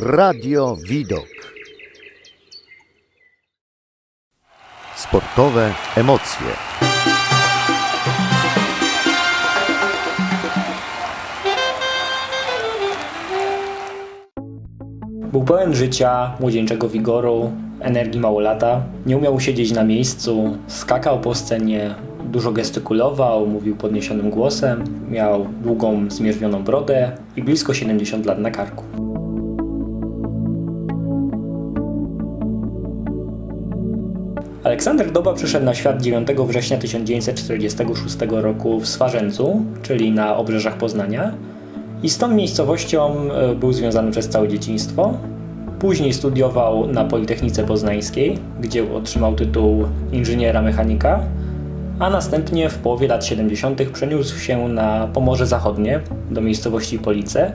Radio Widok. Sportowe emocje. Był pełen życia, młodzieńczego wigoru, energii małolata. Nie umiał usiedzieć na miejscu, skakał po scenie, dużo gestykulował, mówił podniesionym głosem, miał długą, zmierzwioną brodę i blisko 70 lat na karku. Aleksander Doba przyszedł na świat 9 września 1946 roku w Swarzęcu, czyli na obrzeżach Poznania. I z tą miejscowością e, był związany przez całe dzieciństwo. Później studiował na Politechnice Poznańskiej, gdzie otrzymał tytuł inżyniera mechanika, a następnie w połowie lat 70. przeniósł się na Pomorze Zachodnie, do miejscowości Police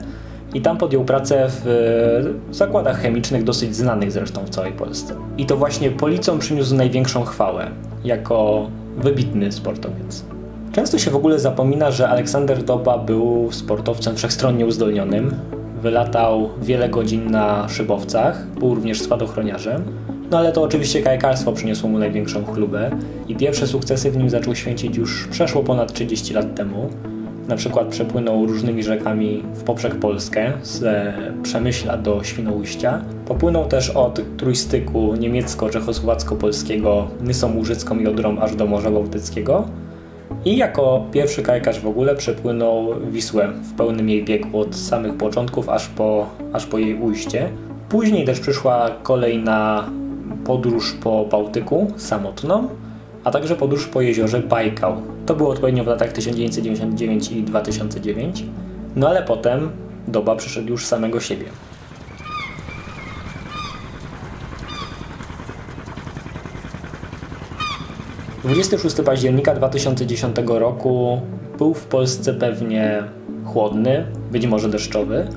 i tam podjął pracę w zakładach chemicznych, dosyć znanych zresztą w całej Polsce. I to właśnie Policą przyniósł największą chwałę, jako wybitny sportowiec. Często się w ogóle zapomina, że Aleksander Doba był sportowcem wszechstronnie uzdolnionym. Wylatał wiele godzin na szybowcach, był również spadochroniarzem. No ale to oczywiście kajakarstwo przyniosło mu największą chlubę i pierwsze sukcesy w nim zaczął święcić już przeszło ponad 30 lat temu. Na przykład przepłynął różnymi rzekami w poprzek Polskę, z Przemyśla do Świnoujścia. Popłynął też od trójstyku niemiecko-czechosłowacko-polskiego Nysą Łużycką i Odrą aż do Morza Bałtyckiego. I jako pierwszy kajakarz w ogóle przepłynął Wisłę w pełnym jej biegu od samych początków aż po, aż po jej ujście. Później też przyszła kolej na podróż po Bałtyku samotną, a także podróż po jeziorze Bajkał. To było odpowiednio w latach 1999 i 2009, no ale potem doba przyszedł już samego siebie. Dwudziesty 26 października 2010 roku był w Polsce pewnie chłodny, być może deszczowy,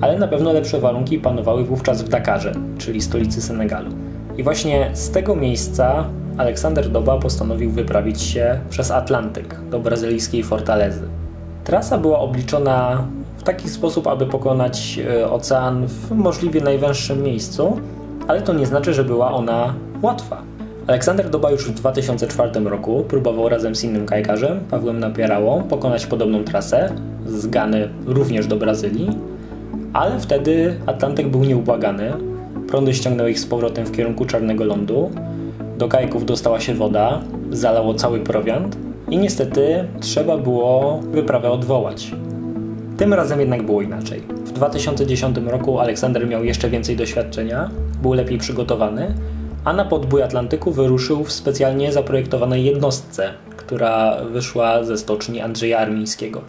ale na pewno lepsze warunki panowały wówczas w Dakarze, czyli stolicy Senegalu. I właśnie z tego miejsca Aleksander Doba postanowił wyprawić się przez Atlantyk do brazylijskiej Fortalezy. Trasa była obliczona w taki sposób, aby pokonać e, ocean w możliwie najwęższym miejscu, ale to nie znaczy, że była ona łatwa. Aleksander Doba już w 2004 roku próbował razem z innym kajkarzem, Pawłem Napierałą, pokonać podobną trasę z Gany również do Brazylii, ale wtedy Atlantyk był nieubłagany. Prądy ściągnęły ich z powrotem w kierunku Czarnego Lądu, do kajków dostała się woda, zalało cały prowiant i niestety trzeba było wyprawę odwołać. Tym razem jednak było inaczej. W 2010 roku Aleksander miał jeszcze więcej doświadczenia, był lepiej przygotowany, a na podbój Atlantyku wyruszył w specjalnie zaprojektowanej jednostce, która wyszła ze stoczni Andrzeja Armińskiego.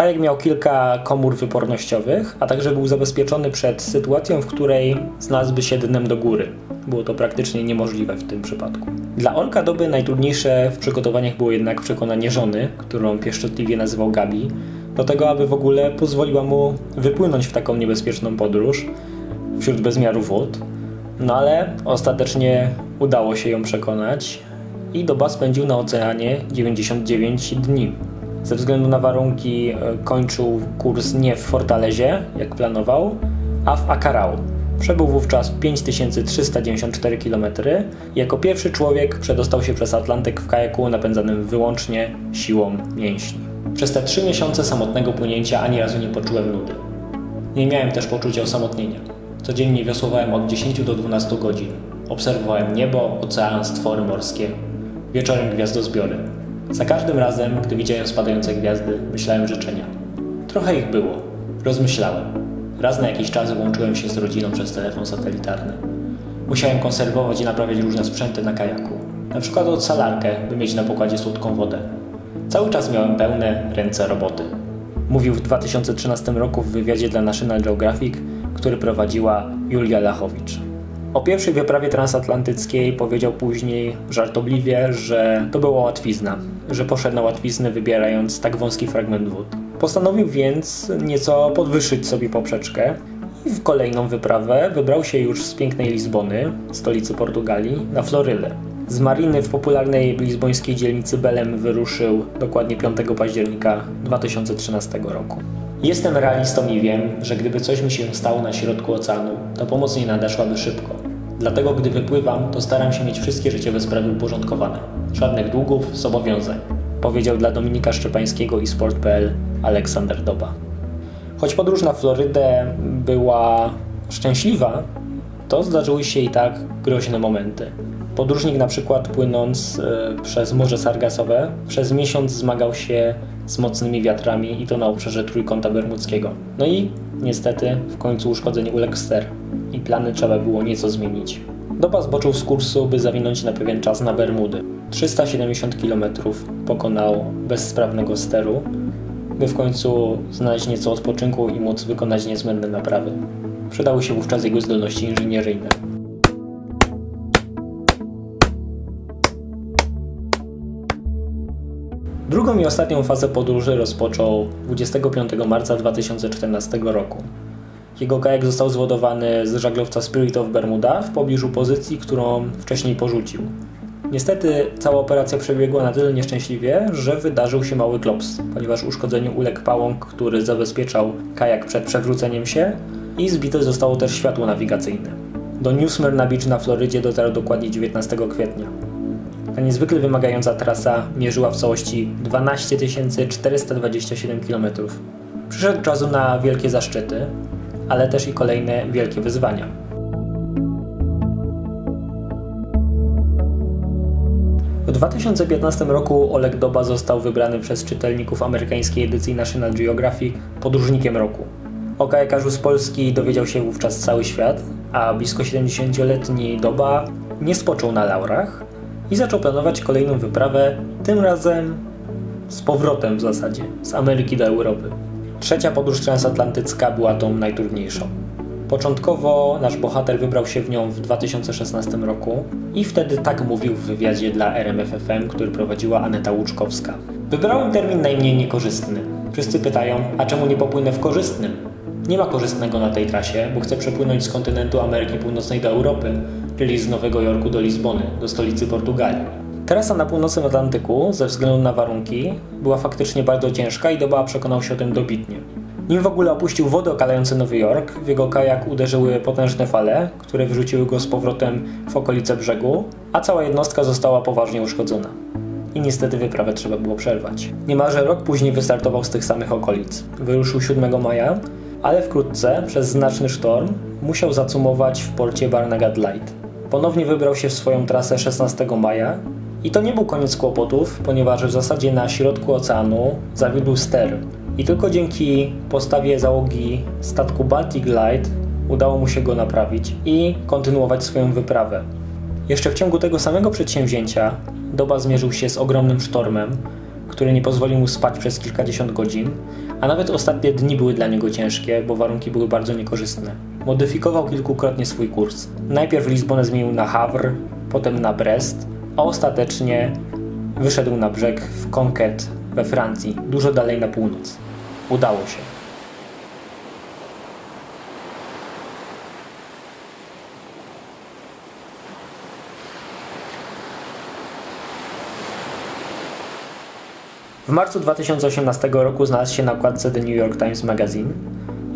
Kajak miał kilka komór wypornościowych, a także był zabezpieczony przed sytuacją, w której znalazłby się dnem do góry. Było to praktycznie niemożliwe w tym przypadku. Dla Olka Doby najtrudniejsze w przygotowaniach było jednak przekonanie żony, którą pieszczotliwie nazywał Gabi, do tego, aby w ogóle pozwoliła mu wypłynąć w taką niebezpieczną podróż wśród bezmiaru wód. No ale ostatecznie udało się ją przekonać i Doba spędził na oceanie 99 dni. Ze względu na warunki e, kończył kurs nie w Fortalezie, jak planował, a w Acarau. Przebył wówczas 5394 km jako pierwszy człowiek przedostał się przez Atlantyk w kajaku napędzanym wyłącznie siłą mięśni. Przez te trzy miesiące samotnego płynięcia ani razu nie poczułem nudy. Nie miałem też poczucia osamotnienia. Codziennie wiosłowałem od 10 do 12 godzin. Obserwowałem niebo, ocean, stwory morskie. Wieczorem gwiazdozbiory. Za każdym razem, gdy widziałem spadające gwiazdy, myślałem życzenia. Trochę ich było. Rozmyślałem. Raz na jakiś czas łączyłem się z rodziną przez telefon satelitarny. Musiałem konserwować i naprawiać różne sprzęty na kajaku. Na przykład odsalarkę, by mieć na pokładzie słodką wodę. Cały czas miałem pełne ręce roboty. Mówił w 2013 roku w wywiadzie dla National Geographic, który prowadziła Julia Lachowicz. O pierwszej wyprawie transatlantyckiej powiedział później żartobliwie, że to była łatwizna, że poszedł na łatwiznę wybierając tak wąski fragment wód. Postanowił więc nieco podwyższyć sobie poprzeczkę i w kolejną wyprawę wybrał się już z pięknej Lizbony, stolicy Portugalii, na Florylę. Z mariny w popularnej lizbońskiej dzielnicy Belem wyruszył dokładnie 5 października 2013 roku. Jestem realistą i wiem, że gdyby coś mi się stało na środku oceanu, to pomoc nie nadeszłaby szybko. Dlatego gdy wypływam, to staram się mieć wszystkie życiowe sprawy uporządkowane. Żadnych długów, zobowiązań. Powiedział dla Dominika Szczepańskiego i Sport.pl Aleksander Doba. Choć podróż na Florydę była szczęśliwa, to zdarzyły się i tak groźne momenty. Podróżnik na przykład płynąc e, przez Morze Sargasowe przez miesiąc zmagał się z mocnymi wiatrami i to na obszarze Trójkąta Bermudzkiego. No i niestety w końcu uszkodzenie uległ ster i plany trzeba było nieco zmienić. Doba zboczył z kursu, by zawinąć na pewien czas na Bermudy. 370 km pokonał bez sprawnego steru, by w końcu znaleźć nieco odpoczynku i móc wykonać niezbędne naprawy. Przydały się wówczas jego zdolności inżynieryjne. Drugą i ostatnią fazę podróży rozpoczął 25 marca 2014 roku. Jego kajak został zwodowany z żaglowca Spirit of Bermuda w pobliżu pozycji, którą wcześniej porzucił. Niestety cała operacja przebiegła na tyle nieszczęśliwie, że wydarzył się mały klops, ponieważ uszkodzeniu uległ pałąk, który zabezpieczał kajak przed przewróceniem się i zbite zostało też światło nawigacyjne. Do New Smyrna Beach na Florydzie dotarł dokładnie 19 kwietnia. Ta niezwykle wymagająca trasa mierzyła w całości 12 427 km. Przyszedł czasu na wielkie zaszczyty, ale też i kolejne wielkie wyzwania. W 2015 roku Oleg Doba został wybrany przez czytelników amerykańskiej edycji National Geographic podróżnikiem roku. O kajakarzu z Polski dowiedział się wówczas cały świat, a blisko 70-letni Doba nie spoczął na laurach i zaczął planować kolejną wyprawę, tym razem z powrotem w zasadzie, z Ameryki do Europy. Trzecia podróż transatlantycka była tą najtrudniejszą. Początkowo nasz bohater wybrał się w nią w 2016 roku i wtedy tak mówił w wywiadzie dla RMFFM, który prowadziła Aneta Łuczkowska. Wybrałem termin najmniej niekorzystny. Wszyscy pytają, a czemu nie popłynę w korzystnym? Nie ma korzystnego na tej trasie, bo chcę przepłynąć z kontynentu Ameryki Północnej do Europy, czyli z Nowego Jorku do Lizbony, do stolicy Portugalii. Trasa na północnym Atlantyku, ze względu na warunki, była faktycznie bardzo ciężka i Doba przekonał się o tym dobitnie. Nim w ogóle opuścił wodę okalający Nowy Jork, w jego kajak uderzyły potężne fale, które wyrzuciły go z powrotem w okolice brzegu, a cała jednostka została poważnie uszkodzona. I niestety wyprawę trzeba było przerwać. Niemalże rok później wystartował z tych samych okolic. Wyruszył 7 maja, ale wkrótce, przez znaczny sztorm, musiał zacumować w porcie Barnegat Light. Ponownie wybrał się w swoją trasę 16 maja i to nie był koniec kłopotów, ponieważ w zasadzie na środku oceanu zawiódł ster. I tylko dzięki postawie załogi statku Baltic Light udało mu się go naprawić i kontynuować swoją wyprawę. Jeszcze w ciągu tego samego przedsięwzięcia Doba zmierzył się z ogromnym sztormem, który nie pozwolił mu spać przez kilkadziesiąt godzin, a nawet ostatnie dni były dla niego ciężkie, bo warunki były bardzo niekorzystne. Modyfikował kilkukrotnie swój kurs. Najpierw Lizbonę zmienił na Havre, potem na Brest, a ostatecznie wyszedł na brzeg w Conquet we Francji, dużo dalej na północ. Udało się. W marcu 2018 roku znalazł się na okładce The New York Times Magazine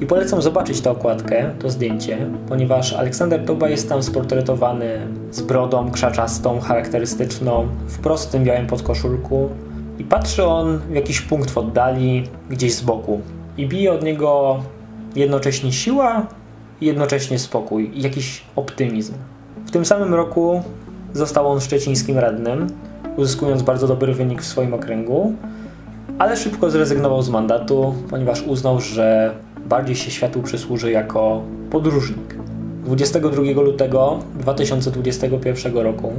i polecam zobaczyć tę okładkę, to zdjęcie, ponieważ Aleksander Doba jest tam sportretowany z brodą krzaczastą, charakterystyczną, w prostym białym podkoszulku i patrzy on w jakiś punkt w oddali, gdzieś z boku i bije od niego jednocześnie siła i jednocześnie spokój i jakiś optymizm. W tym samym roku został on szczecińskim radnym, uzyskując bardzo dobry wynik w swoim okręgu, ale szybko zrezygnował z mandatu, ponieważ uznał, że bardziej się światu przysłuży jako podróżnik. 22 lutego 2021 roku,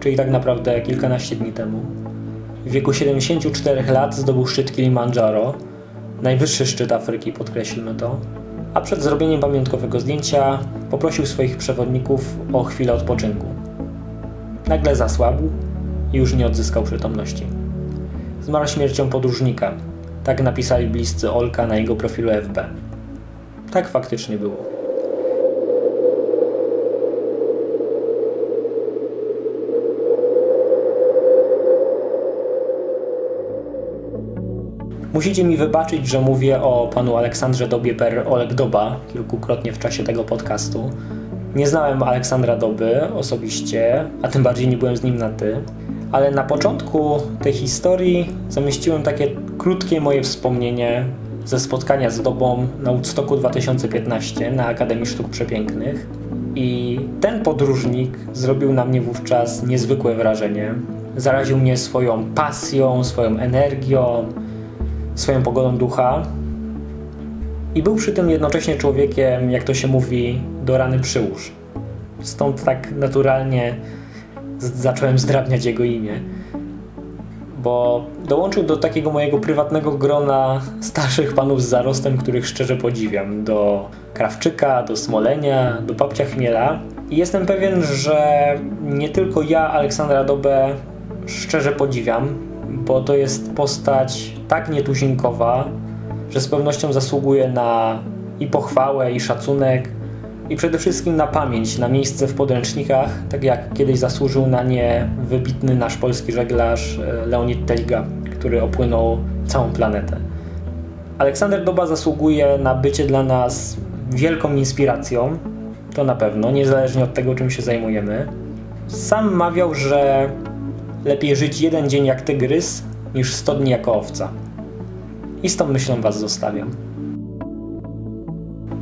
czyli tak naprawdę kilkanaście dni temu, w wieku 74 lat zdobył szczyt Kilimandżaro, najwyższy szczyt Afryki, podkreślmy to, a przed zrobieniem pamiątkowego zdjęcia poprosił swoich przewodników o chwilę odpoczynku. Nagle zasłabł i już nie odzyskał przytomności. Zmarł śmiercią podróżnika. Tak napisali bliscy Olka na jego profilu FB. Tak faktycznie było. Musicie mi wybaczyć, że mówię o panu Aleksandrze Dobie per Oleg Doba kilkukrotnie w czasie tego podcastu. Nie znałem Aleksandra Doby osobiście, a tym bardziej nie byłem z nim na ty, ale na początku tej historii zamieściłem takie krótkie moje wspomnienie ze spotkania z Dobą na Woodstocku 2015 na Akademii Sztuk Przepięknych. I ten podróżnik zrobił na mnie wówczas niezwykłe wrażenie. Zaraził mnie swoją pasją, swoją energią, swoją pogodą ducha. I był przy tym jednocześnie człowiekiem, jak to się mówi, do rany przyłóż. Stąd tak naturalnie zacząłem zdrabniać jego imię. Bo dołączył do takiego mojego prywatnego grona starszych panów z zarostem, których szczerze podziwiam. Do Krawczyka, do Smolenia, do Papcia Chmiela. I jestem pewien, że nie tylko ja Aleksandra Dobę szczerze podziwiam, bo to jest postać tak nietuzinkowa, że z pewnością zasługuje na i pochwałę, i szacunek, i przede wszystkim na pamięć, na miejsce w podręcznikach, tak jak kiedyś zasłużył na nie wybitny nasz polski żeglarz e, Leonid Teliga, który opłynął całą planetę. Aleksander Doba zasługuje na bycie dla nas wielką inspiracją, to na pewno, niezależnie od tego, czym się zajmujemy. Sam mawiał, że lepiej żyć jeden dzień jak tygrys, niż 100 dni jako owca. I z tą myślą Was zostawiam.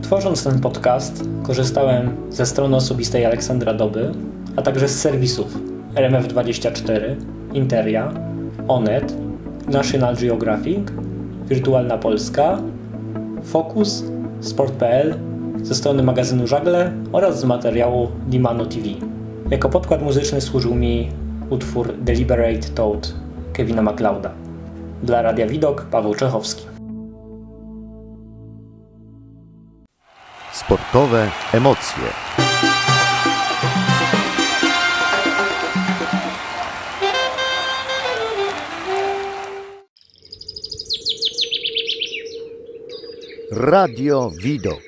Tworząc ten podcast, korzystałem ze strony osobistej Aleksandra Doby, a także z serwisów RMF24, Interia, Onet, National Geographic, Wirtualna Polska, Focus, Sport.pl, ze strony magazynu Żagle oraz z materiału Dimano TV. Jako podkład muzyczny służył mi utwór Deliberate Toad Kevina MacLeoda. Dla Radia Widok Paweł Czechowski. Sportowe emocje. Radio Widok.